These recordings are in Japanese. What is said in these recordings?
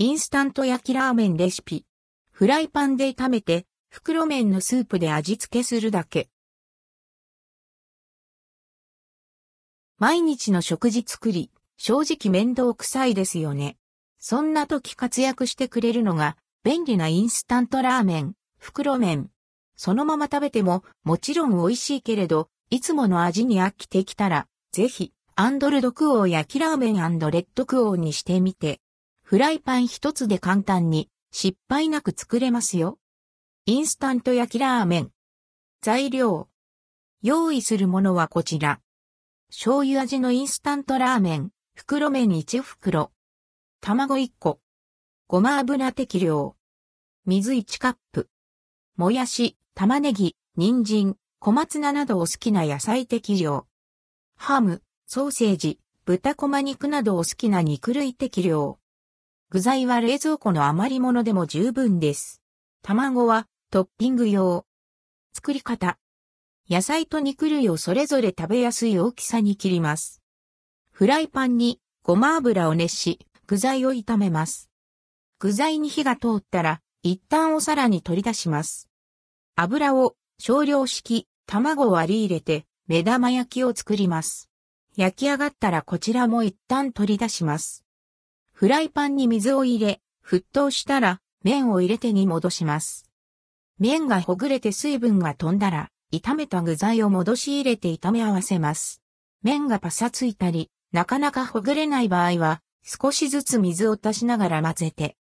インスタント焼きラーメンレシピ。フライパンで炒めて、袋麺のスープで味付けするだけ。毎日の食事作り、正直面倒くさいですよね。そんな時活躍してくれるのが、便利なインスタントラーメン、袋麺。そのまま食べても、もちろん美味しいけれど、いつもの味に飽きてきたら、ぜひ、アンドルドクオー焼きラーメンレッドクオーにしてみて。フライパン一つで簡単に、失敗なく作れますよ。インスタント焼きラーメン。材料。用意するものはこちら。醤油味のインスタントラーメン、袋麺1袋。卵1個。ごま油適量。水1カップ。もやし、玉ねぎ、人参、小松菜などお好きな野菜適量。ハム、ソーセージ、豚こま肉などお好きな肉類適量。具材は冷蔵庫の余り物でも十分です。卵はトッピング用。作り方。野菜と肉類をそれぞれ食べやすい大きさに切ります。フライパンにごま油を熱し、具材を炒めます。具材に火が通ったら、一旦お皿に取り出します。油を少量式、卵を割り入れて、目玉焼きを作ります。焼き上がったらこちらも一旦取り出します。フライパンに水を入れ、沸騰したら麺を入れてに戻します。麺がほぐれて水分が飛んだら、炒めた具材を戻し入れて炒め合わせます。麺がパサついたり、なかなかほぐれない場合は、少しずつ水を足しながら混ぜて、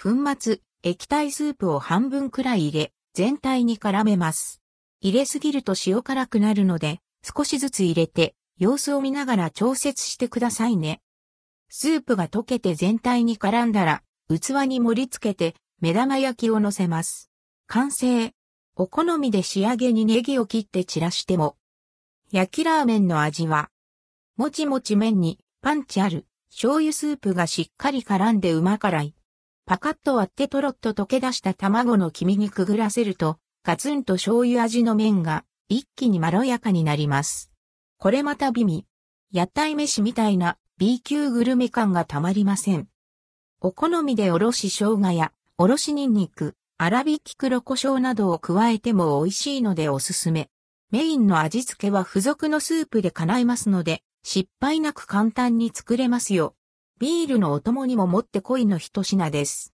粉末、液体スープを半分くらい入れ、全体に絡めます。入れすぎると塩辛くなるので、少しずつ入れて、様子を見ながら調節してくださいね。スープが溶けて全体に絡んだら、器に盛り付けて、目玉焼きを乗せます。完成。お好みで仕上げにネギを切って散らしても。焼きラーメンの味は、もちもち麺にパンチある醤油スープがしっかり絡んでうま辛い。パカッと割ってとろっと溶け出した卵の黄身にくぐらせると、ガツンと醤油味の麺が一気にまろやかになります。これまた美味。屋台飯みたいな B 級グルメ感がたまりません。お好みでおろし生姜やおろしニンニク、粗挽き黒胡椒などを加えても美味しいのでおすすめ。メインの味付けは付属のスープで叶えますので、失敗なく簡単に作れますよ。ビールのお供にももってこいの一品です。